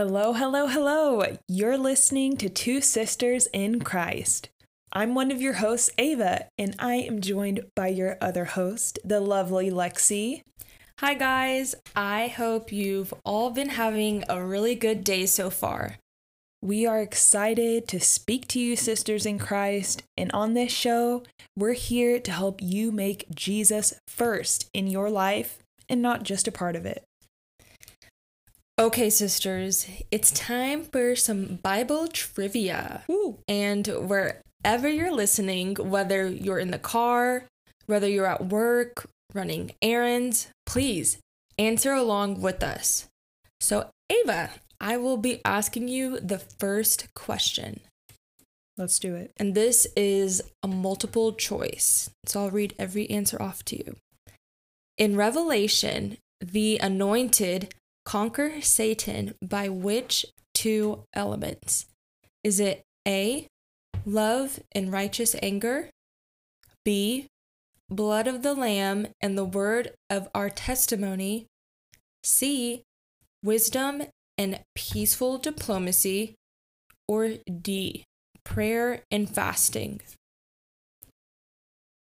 Hello, hello, hello. You're listening to Two Sisters in Christ. I'm one of your hosts, Ava, and I am joined by your other host, the lovely Lexi. Hi, guys. I hope you've all been having a really good day so far. We are excited to speak to you, sisters in Christ, and on this show, we're here to help you make Jesus first in your life and not just a part of it. Okay, sisters, it's time for some Bible trivia. Ooh. And wherever you're listening, whether you're in the car, whether you're at work, running errands, please answer along with us. So, Ava, I will be asking you the first question. Let's do it. And this is a multiple choice. So I'll read every answer off to you. In Revelation, the anointed conquer Satan by which two elements? Is it A, love and righteous anger? B, blood of the Lamb and the word of our testimony? C, wisdom and peaceful diplomacy, or D, prayer and fasting?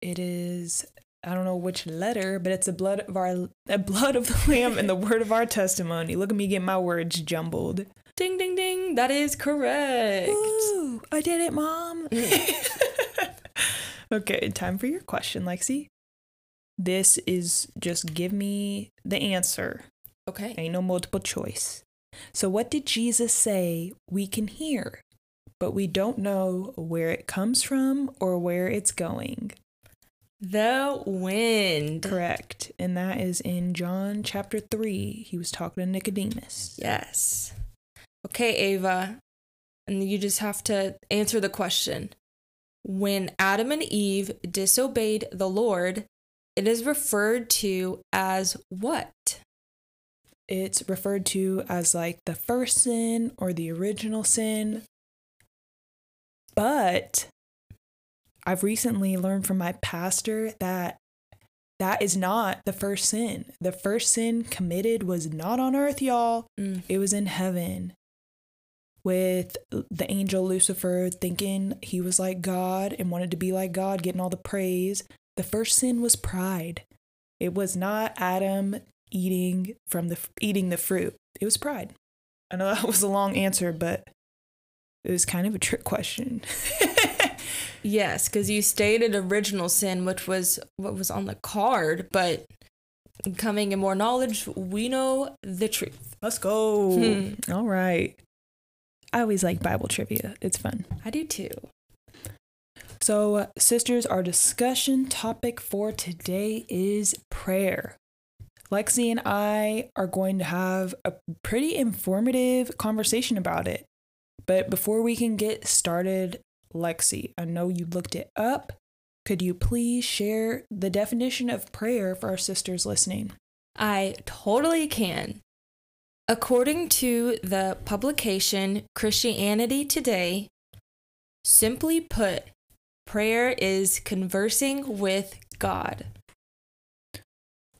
It is I don't know which letter, but it's the blood of our the blood of the lamb and the word of our testimony. Look at me get my words jumbled. Ding ding ding, that is correct. Ooh, I did it, mom. okay, time for your question, Lexi. This is just give me the answer. Okay. Ain't no multiple choice. So, what did Jesus say we can hear, but we don't know where it comes from or where it's going? The wind. Correct. And that is in John chapter 3. He was talking to Nicodemus. Yes. Okay, Ava. And you just have to answer the question. When Adam and Eve disobeyed the Lord, it is referred to as what? It's referred to as like the first sin or the original sin. But I've recently learned from my pastor that that is not the first sin. The first sin committed was not on earth, y'all. Mm. It was in heaven with the angel Lucifer thinking he was like God and wanted to be like God, getting all the praise. The first sin was pride. It was not Adam eating from the eating the fruit. It was pride. I know that was a long answer, but it was kind of a trick question. Yes, because you stated original sin, which was what was on the card, but coming in more knowledge, we know the truth. Let's go. Hmm. All right. I always like Bible trivia. It's fun. I do too. So, uh, sisters, our discussion topic for today is prayer. Lexi and I are going to have a pretty informative conversation about it. But before we can get started, Lexi, I know you looked it up. Could you please share the definition of prayer for our sisters listening? I totally can. According to the publication Christianity Today, simply put, prayer is conversing with God.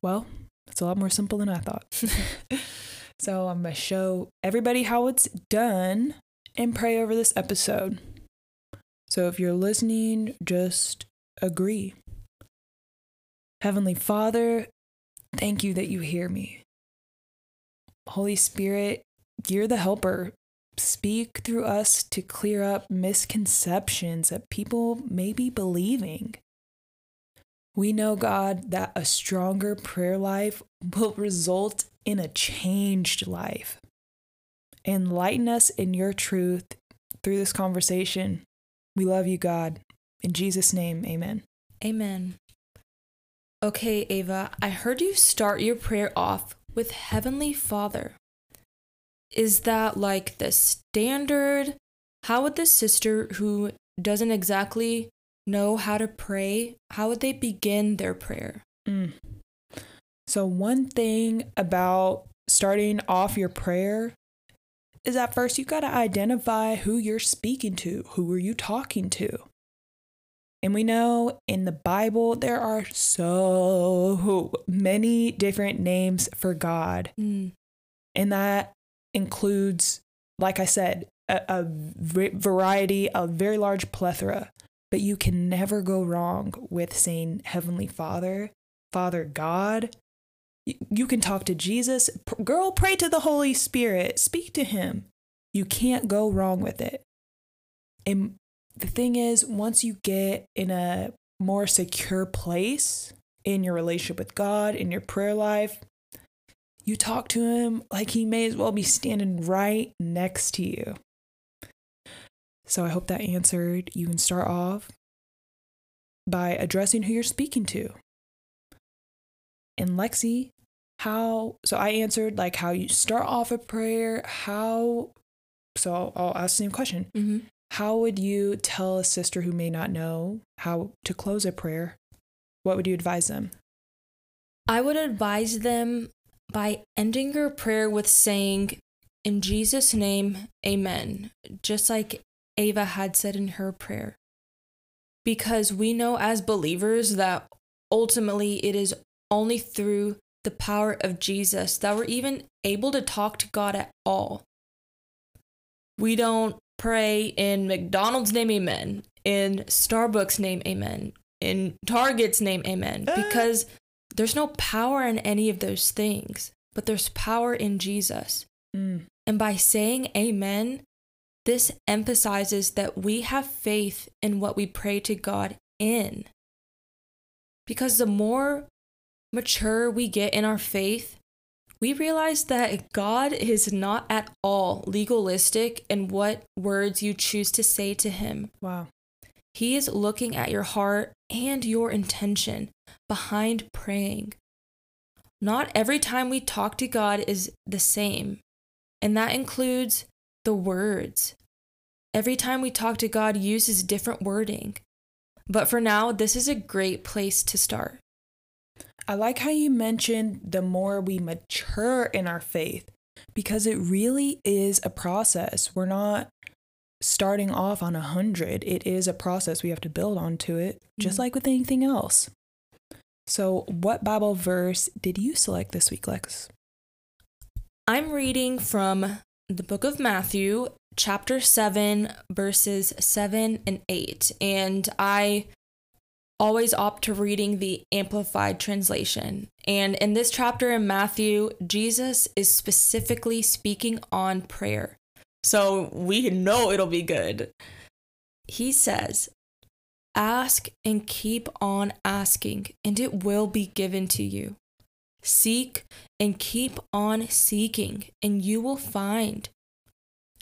Well, it's a lot more simple than I thought. so I'm going to show everybody how it's done and pray over this episode. So if you're listening, just agree. Heavenly Father, thank you that you hear me. Holy Spirit, you're the helper. Speak through us to clear up misconceptions that people may be believing. We know, God, that a stronger prayer life will result in a changed life. Enlighten us in your truth through this conversation. We love you, God. In Jesus' name, amen. Amen. Okay, Ava, I heard you start your prayer off with Heavenly Father. Is that like the standard? How would the sister who doesn't exactly know how to pray, how would they begin their prayer? Mm. So, one thing about starting off your prayer is at first you got to identify who you're speaking to. Who are you talking to? And we know in the Bible there are so many different names for God. Mm. And that includes like I said, a, a variety, a very large plethora, but you can never go wrong with saying Heavenly Father, Father God. You can talk to Jesus. Girl, pray to the Holy Spirit. Speak to Him. You can't go wrong with it. And the thing is, once you get in a more secure place in your relationship with God, in your prayer life, you talk to him like he may as well be standing right next to you. So I hope that answered. You can start off by addressing who you're speaking to. And Lexi, how, so I answered like how you start off a prayer, how, so I'll, ask the same question. Mm-hmm. How would you tell a sister who may not know how to close a prayer? What would you advise them? I would advise them by ending your prayer with saying, In Jesus' name, amen, just like Ava had said in her prayer. Because we know as believers that ultimately it is only through the power of Jesus that we're even able to talk to God at all. We don't pray in McDonald's name, amen, in Starbucks name, amen, in Target's name, amen, ah. because there's no power in any of those things, but there's power in Jesus. Mm. And by saying amen, this emphasizes that we have faith in what we pray to God in. Because the more mature we get in our faith, we realize that God is not at all legalistic in what words you choose to say to Him. Wow. He is looking at your heart and your intention behind praying. Not every time we talk to God is the same, and that includes the words. Every time we talk to God uses different wording. But for now, this is a great place to start. I like how you mentioned the more we mature in our faith because it really is a process. We're not starting off on a hundred. It is a process. We have to build onto it, just mm-hmm. like with anything else. So, what Bible verse did you select this week, Lex? I'm reading from the book of Matthew, chapter 7, verses 7 and 8. And I always opt to reading the Amplified Translation. And in this chapter in Matthew, Jesus is specifically speaking on prayer. So we know it'll be good. He says, Ask and keep on asking, and it will be given to you. Seek and keep on seeking, and you will find.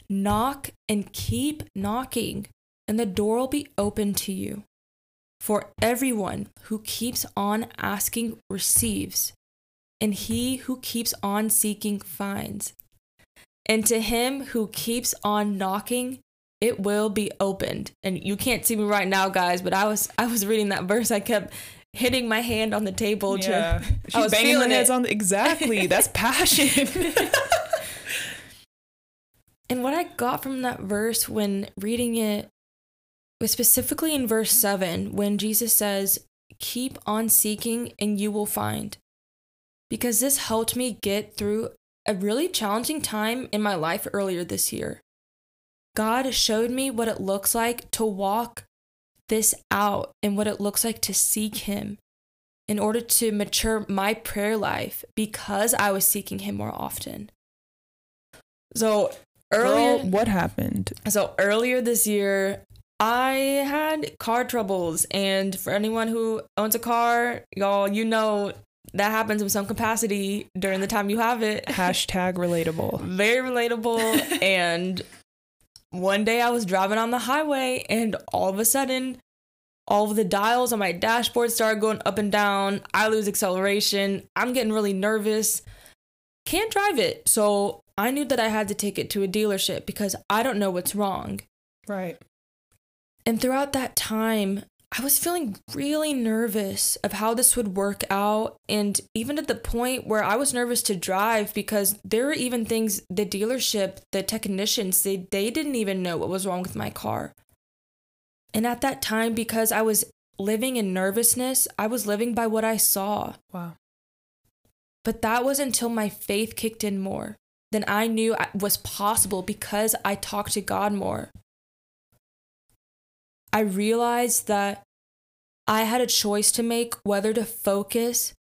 Knock and keep knocking, and the door will be open to you. For everyone who keeps on asking receives, and he who keeps on seeking finds. And to him who keeps on knocking, it will be opened. And you can't see me right now, guys, but I was I was reading that verse. I kept hitting my hand on the table. Yeah, to, She's I was banging feeling it. on the, exactly. That's passion. and what I got from that verse when reading it was specifically in verse seven when Jesus says, "Keep on seeking, and you will find." Because this helped me get through a really challenging time in my life earlier this year. God showed me what it looks like to walk this out and what it looks like to seek Him in order to mature my prayer life because I was seeking Him more often. So, earlier. Girl, what happened? So, earlier this year, I had car troubles. And for anyone who owns a car, y'all, you know that happens in some capacity during the time you have it. Hashtag relatable. Very relatable. and one day I was driving on the highway and all of a sudden, all of the dials on my dashboard started going up and down. I lose acceleration. I'm getting really nervous. Can't drive it. So I knew that I had to take it to a dealership because I don't know what's wrong. Right. And throughout that time, I was feeling really nervous of how this would work out. And even at the point where I was nervous to drive because there were even things the dealership, the technicians, they, they didn't even know what was wrong with my car. And at that time, because I was living in nervousness, I was living by what I saw. Wow. But that was until my faith kicked in more. than I knew was possible because I talked to God more. I realized that I had a choice to make whether to focus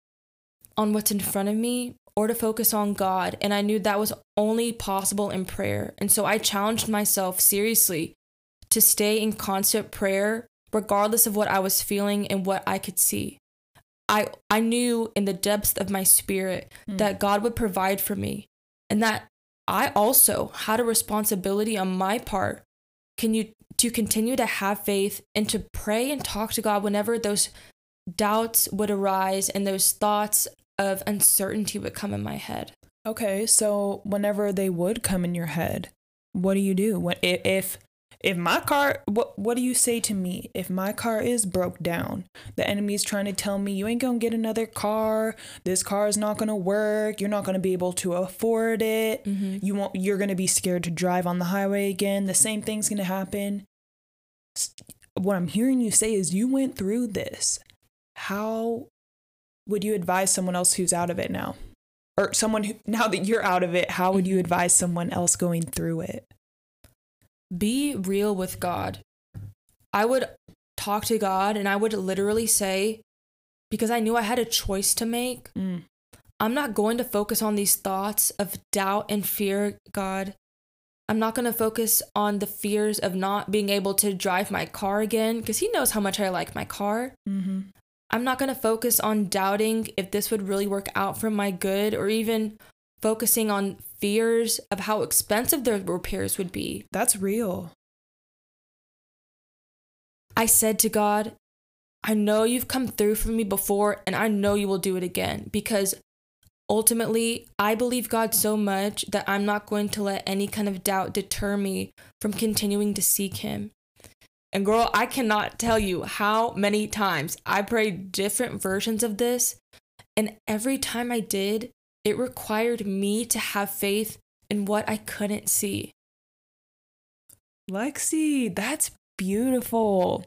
on what's in front of me or to focus on God. And I knew that was only possible in prayer. And so I challenged myself seriously to stay in constant prayer, regardless of what I was feeling and what I could see. I, I knew in the depths of my spirit mm. that God would provide for me and that I also had a responsibility on my part can you to continue to have faith and to pray and talk to God whenever those doubts would arise and those thoughts of uncertainty would come in my head. Okay, so whenever they would come in your head, what do you do? What if if my car what what do you say to me if my car is broke down the enemy is trying to tell me you ain't gonna get another car this car is not gonna work you're not gonna be able to afford it mm-hmm. you won't you're gonna be scared to drive on the highway again the same thing's gonna happen what i'm hearing you say is you went through this how would you advise someone else who's out of it now? Or someone who, now that you're out of it, how would you mm-hmm. advise someone else going through it? Be real with God. I would talk to God and I would literally say, because I knew I had a choice to make, mm. I'm not going to focus on these thoughts of doubt and fear, God. I'm not going to focus on the fears of not being able to drive my car again because He knows how much I like my car. Mm-hmm. I'm not going to focus on doubting if this would really work out for my good or even focusing on fears of how expensive the repairs would be. That's real. I said to God, I know you've come through for me before and I know you will do it again because ultimately I believe God so much that I'm not going to let any kind of doubt deter me from continuing to seek Him. And girl, I cannot tell you how many times I prayed different versions of this. And every time I did, it required me to have faith in what I couldn't see. Lexi, that's beautiful.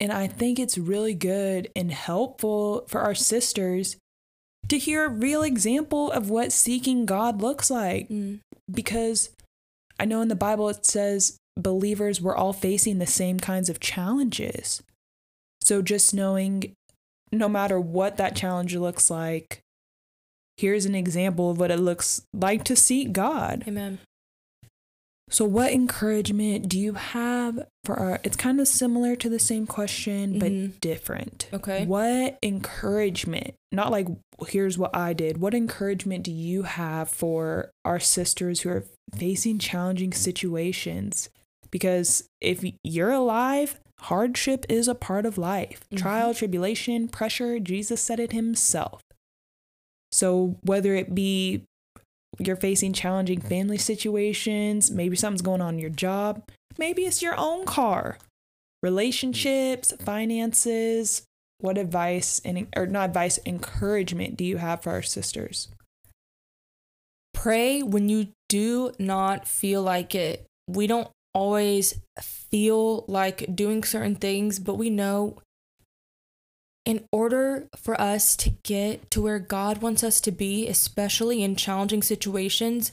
And I think it's really good and helpful for our sisters to hear a real example of what seeking God looks like. Mm. Because I know in the Bible it says believers were all facing the same kinds of challenges. So just knowing no matter what that challenge looks like, here's an example of what it looks like to seek God. Amen. So, what encouragement do you have for our? It's kind of similar to the same question, but mm-hmm. different. Okay. What encouragement, not like, here's what I did, what encouragement do you have for our sisters who are facing challenging situations because if you're alive, hardship is a part of life. Mm-hmm. Trial, tribulation, pressure, Jesus said it himself. So whether it be you're facing challenging family situations, maybe something's going on in your job, maybe it's your own car, relationships, finances, what advice and or not advice, encouragement do you have for our sisters? Pray when you do not feel like it. We don't always feel like doing certain things, but we know in order for us to get to where God wants us to be, especially in challenging situations,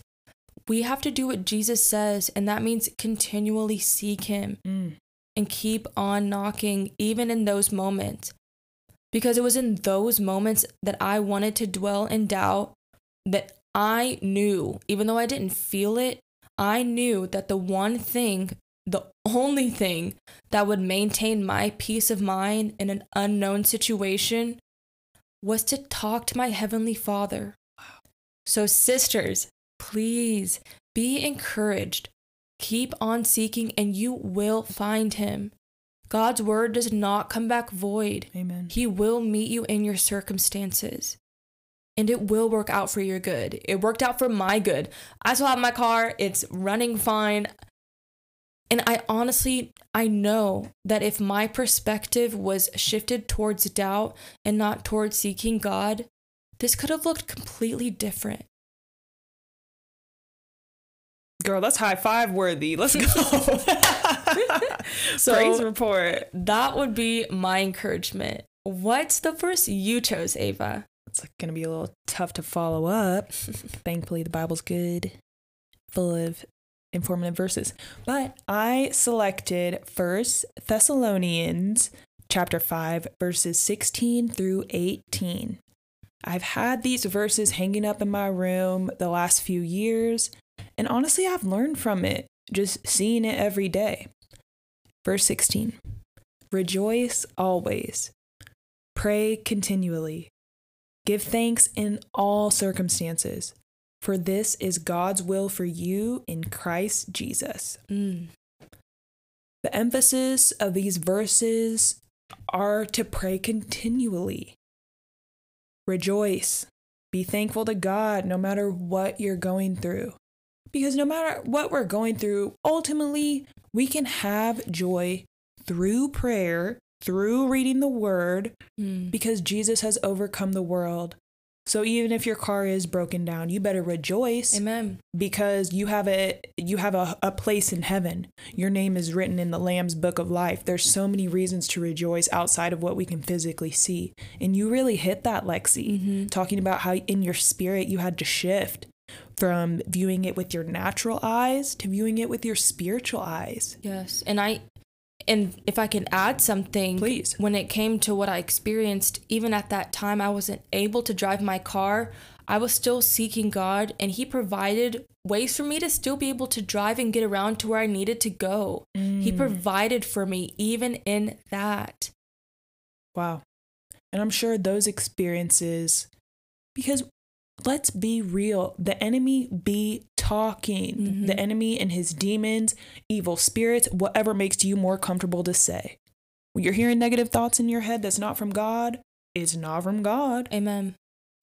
we have to do what Jesus says, and that means continually seek Him mm. and keep on knocking, even in those moments. Because it was in those moments that I wanted to dwell in doubt that I knew, even though I didn't feel it, I knew that the one thing, the only thing that would maintain my peace of mind in an unknown situation was to talk to my Heavenly Father. So, sisters, please be encouraged. Keep on seeking, and you will find Him. God's word does not come back void. Amen. He will meet you in your circumstances and it will work out for your good. It worked out for my good. I still have my car, it's running fine. And I honestly, I know that if my perspective was shifted towards doubt and not towards seeking God, this could have looked completely different. Girl, that's high five worthy. Let's go. so, Praise report. That would be my encouragement. What's the verse you chose, Ava? It's going to be a little tough to follow up. Thankfully, the Bible's good. full of informative verses. But I selected First Thessalonians chapter 5 verses 16 through 18. I've had these verses hanging up in my room the last few years, and honestly, I've learned from it, just seeing it every day. Verse 16 Rejoice always, pray continually, give thanks in all circumstances, for this is God's will for you in Christ Jesus. Mm. The emphasis of these verses are to pray continually. Rejoice. Be thankful to God no matter what you're going through. Because no matter what we're going through, ultimately, we can have joy through prayer, through reading the word, Mm. because Jesus has overcome the world. So even if your car is broken down, you better rejoice Amen. because you have a you have a, a place in heaven. Your name is written in the Lamb's book of life. There's so many reasons to rejoice outside of what we can physically see. And you really hit that, Lexi, Mhm. talking about how in your spirit you had to shift from viewing it with your natural eyes to viewing it with your spiritual eyes. Yes. And I and if I can add something, Please. When it came to what I experienced, even at that time I wasn't able to drive my car. I was still seeking God and he provided ways for me to still be able to drive and get around to where I needed to go. He Mm. provided for me even in that. Wow. And I'm sure those experiences, because let's be real, the enemy be talking. Mhm. The enemy and his demons, evil spirits, whatever makes you more comfortable to say. When you're hearing negative thoughts in your head that's not from God, it's not from God. Amen.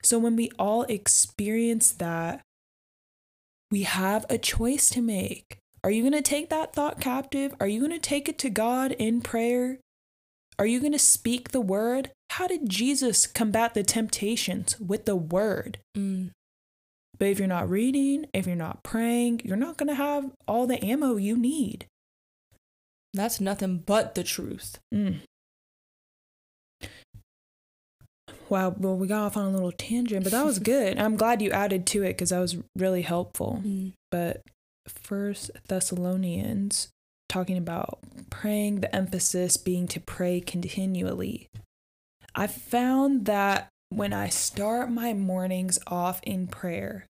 So when we all experience that, we have a choice to make. Are you going to take that thought captive? Are you going to take it to God in prayer? Are you going to speak the word? How did Jesus combat the temptations with the word? Mm. But if you're not reading, if you're not praying, you're not going to have all the ammo you need. That's nothing but the truth. Mm. Wow, well, we got off on a little tangent, but that was good. I'm glad you added to it because that was really helpful. Mm. But First Thessalonians, talking about praying, the emphasis being to pray continually. I found that when I start my mornings off in prayer,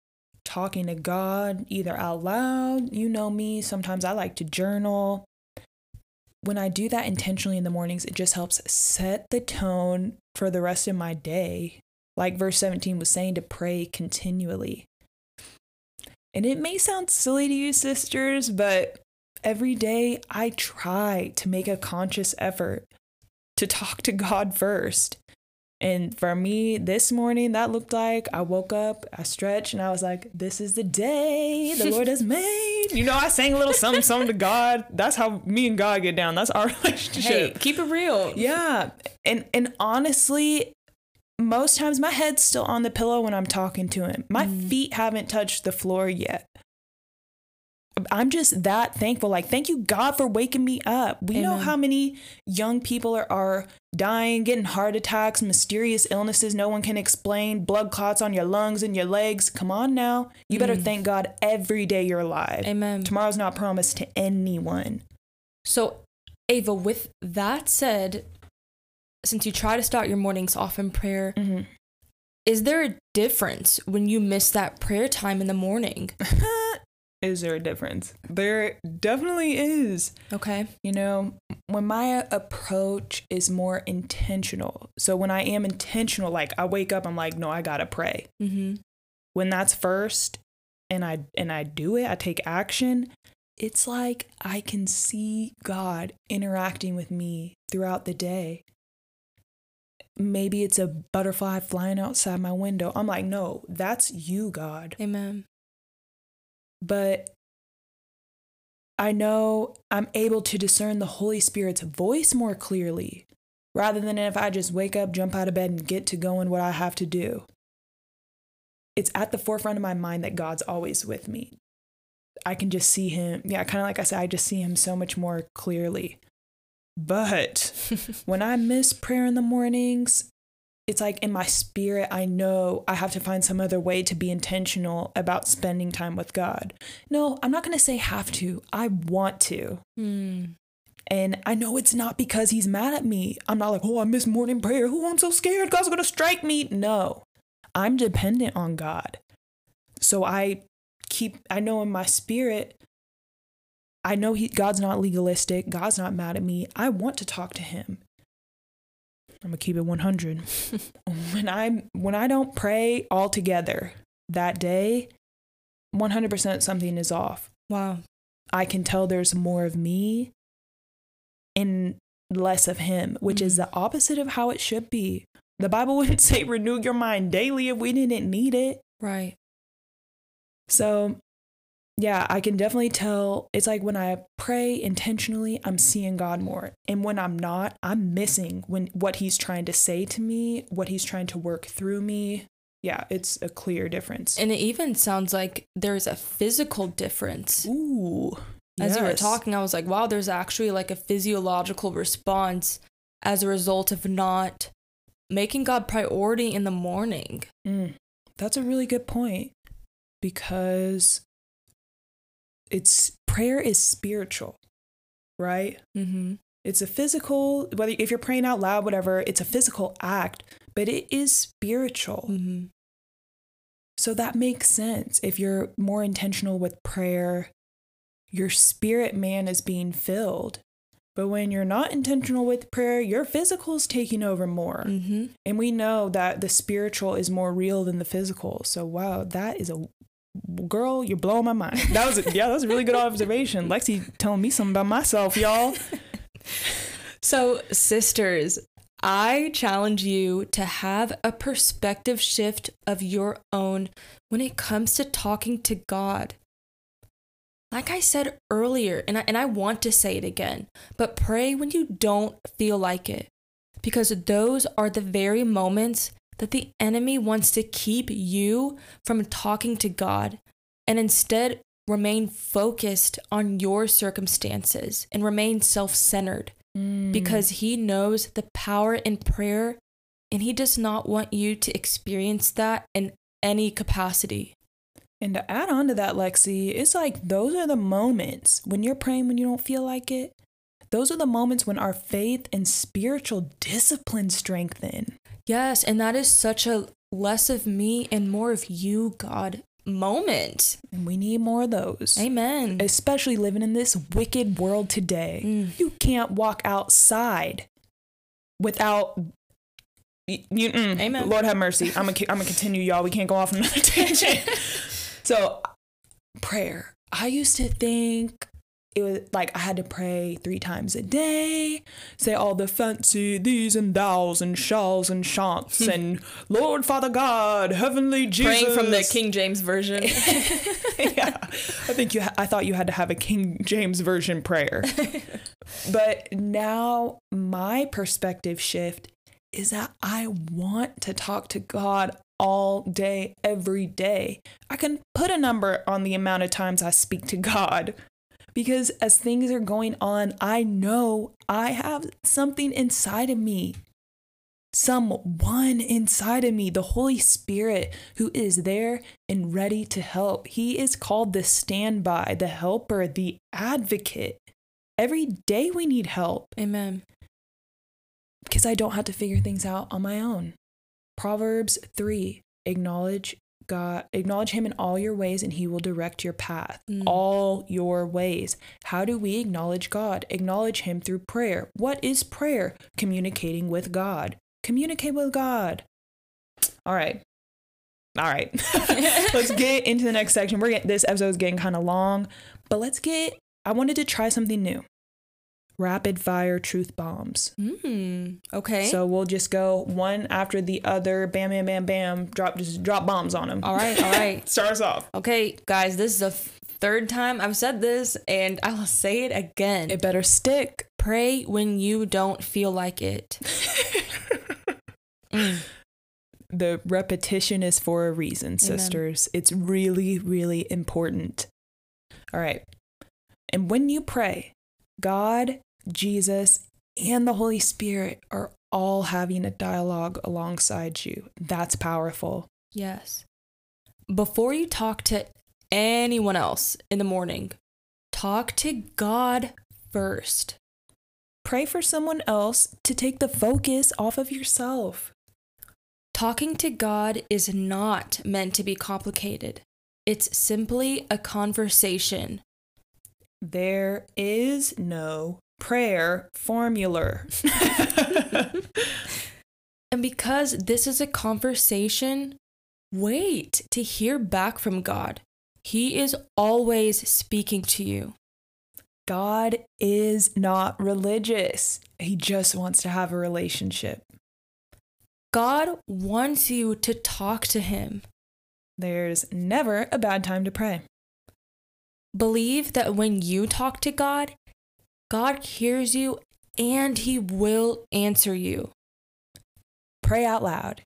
talking to God either out loud, you know me, sometimes I like to journal. When I do that intentionally in the mornings, it just helps set the tone for the rest of my day. Like verse 17 was saying, to pray continually. And it may sound silly to you, sisters, but every day I try to make a conscious effort to talk to God first. And for me, this morning, that looked like I woke up, I stretched, and I was like, This is the day the Lord has made. You know, I sang a little something, something to God. That's how me and God get down. That's our relationship. Hey, keep it real. Yeah. And and honestly, most times my head's still on the pillow when I'm talking to him. My Mm. feet haven't touched the floor yet. I'm just that thankful. Like, thank you, God, for waking me up. We know how many young people are, are dying, getting heart attacks, mysterious illnesses no one can explain, blood clots on your lungs and your legs. Come on now. You better Mm. thank God every day you're alive. Amen. Tomorrow's not promised to anyone. So, Ava, with that said, since you try to start your mornings off in prayer, Mhm. is there a difference when you miss that prayer time in the morning? is there a difference? There definitely is. Okay. You know, when my approach is more intentional. So when I am intentional, like I wake up, I'm like, no, I gotta pray. Mm-hmm. When that's first and I and I do it, I take action, it's like I can see God interacting with me throughout the day. Maybe it's a butterfly flying outside my window. I'm like, no, that's you, God. Amen. But I know I'm able to discern the Holy Spirit's voice more clearly rather than if I just wake up, jump out of bed, and get to going what I have to do. It's at the forefront of my mind that God's always with me. I can just see him. Yeah, kind of like I said, I just see him so much more clearly. But when I miss prayer in the mornings, it's like in my spirit, I know I have to find some other way to be intentional about spending time with God. No, I'm not going to say have to. I want to. Mm. And I know it's not because he's mad at me. I'm not like, oh, I miss morning prayer. Oh, I'm so scared. God's going to strike me. No, I'm dependent on God. So I keep, I know in my spirit, I know he, God's not legalistic. God's not mad at me. I want to talk to him. I'm gonna keep it 100. when I when I don't pray all together that day, 100% something is off. Wow. I can tell there's more of me and less of him, which is Mhm. the opposite of how it should be. The Bible wouldn't say renew your mind daily if we didn't need it. Right. So, yeah, I can definitely tell. It's like when I pray intentionally, I'm seeing God more. And when I'm not, I'm missing when what he's trying to say to me, what he's trying to work through me. Yeah, it's a clear difference. And it even sounds like there's a physical difference. Ooh. As you were talking, I was like, wow, there's actually like a physiological response as a result of not making God priority in the morning. Mm, that's a really good point because it's prayer is spiritual, right? Mm-hmm. It's a physical, whether if you're praying out loud, whatever, it's a physical act, but it is spiritual. Mm-hmm. So that makes sense. If you're more intentional with prayer, your spirit man is being filled. But when you're not intentional with prayer, your physical is taking over more. Mm-hmm. And we know that the spiritual is more real than the physical. So wow, that is a girl, you're blowing my mind. That was yeah, that was a really good observation. Lexi telling me something about myself, y'all. So, sisters, I challenge you to have a perspective shift of your own when it comes to talking to God. Like I said earlier, and I, and I want to say it again, but pray when you don't feel like it. Because those are the very moments that the enemy wants to keep you from talking to God and instead remain focused on your circumstances and remain self centered mm. because he knows the power in prayer and he does not want you to experience that in any capacity. And to add on to that, Lexi, it's like those are the moments when you're praying when you don't feel like it. Those are the moments when our faith and spiritual discipline strengthen. Yes, and that is such a less of me and more of you, God moment. And we need more of those. Amen. Especially living in this wicked world today. Mm. You can't walk outside without. You, mm, Amen. Lord have mercy. I'm gonna, I'm gonna continue, y'all. We can't go off on another tangent. so, prayer. I used to think it was like I had to pray three times a day, say all the fancy these and thous and shalls and shants hmm. and Lord Father God, Heavenly Jesus. Praying from the King James Version. yeah, I think you. Ha- I thought you had to have a King James version prayer, but now my perspective shift is that I want to talk to God all day, every day. I can put a number on the amount of times I speak to God. Because as things are going on, I know I have something inside of me someone inside of me, the Holy Spirit, who is there and ready to help. He is called the standby, the helper, the advocate. Every day we need help Amen. because I don't have to figure things out on my own. Proverbs 3 acknowledge God, acknowledge Him in all your ways, and He will direct your path. Mm. All your ways. How do we acknowledge God? Acknowledge Him through prayer. What is prayer? Communicating with God. Communicate with God. All right. All right. let's get into the next section. We're getting this episode is getting kind of long, but let's get. I wanted to try something new. Rapid fire truth bombs. Mm. Okay. So we'll just go one after the other. Bam, bam, bam, bam. Drop just drop bombs on them. all right. All right. Start us off. Okay, guys, this is the f- third time I've said this, and I will say it again. It better stick. Pray when you don't feel like it. Mm. The repetition is for a reason, Amen. sisters. It's really, really important. All right. And when you pray, God, Jesus, and the Holy Spirit are all having a dialogue alongside you. That's powerful. Yes. Before you talk to anyone else in the morning, talk to God first. Pray for someone else to take the focus off of yourself. Talking to God is not meant to be complicated. It's simply a conversation. There is no prayer formula. And because this is a conversation, wait to hear back from God. He is always speaking to you. God is not religious. He just wants to have a relationship. God wants you to talk to Him. There's never a bad time to pray. Believe that when you talk to God, God hears you and He will answer you. Pray out loud.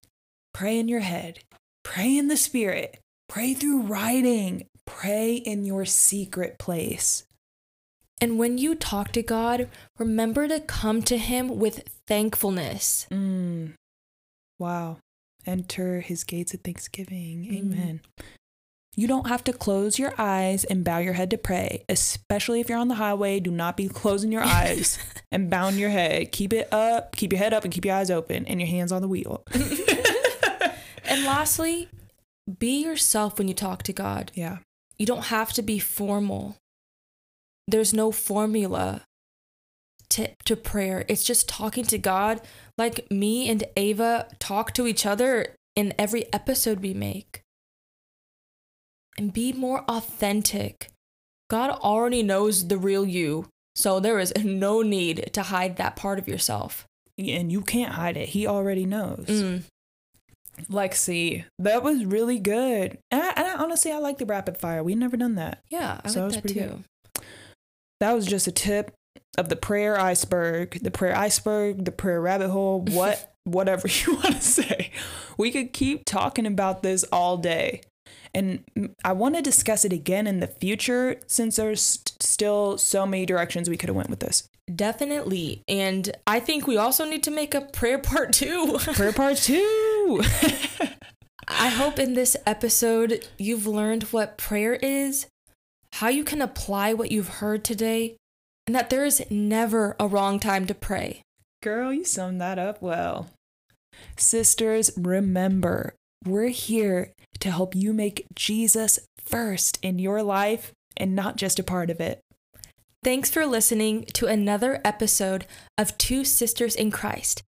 Pray in your head. Pray in the spirit. Pray through writing. Pray in your secret place. And when you talk to God, remember to come to Him with thankfulness. Mm. Wow. Enter his gates at thanksgiving. Mm. Amen. You don't have to close your eyes and bow your head to pray, especially if you're on the highway. Do not be closing your eyes and bowing your head. Keep it up, keep your head up, and keep your eyes open and your hands on the wheel. And lastly, be yourself when you talk to God. yeah. You don't have to be formal. There's no formula to, to prayer. It's just talking to God like me and Ava talk to each other in every episode we make. And be more authentic. God already knows the real you, so there is no need to hide that part of yourself. And you can't hide it. He already knows. Mm. Lexi, that was really good. And, I, and I, honestly, I like the rapid fire. We've never done that. Yeah, I So that like was that too. good. That was just a tip of the prayer iceberg, the prayer iceberg, the prayer rabbit hole, what, whatever you want to say. We could keep talking about this all day. And I want to discuss it again in the future since there's st- still so many directions we could have went with this. Definitely. And I think we also need to make a prayer part two. Prayer part two. I hope in this episode you've learned what prayer is, how you can apply what you've heard today, and that there is never a wrong time to pray. Girl, you summed that up well. Sisters, remember, we're here to help you make Jesus first in your life and not just a part of it. Thanks for listening to another episode of Two Sisters in Christ.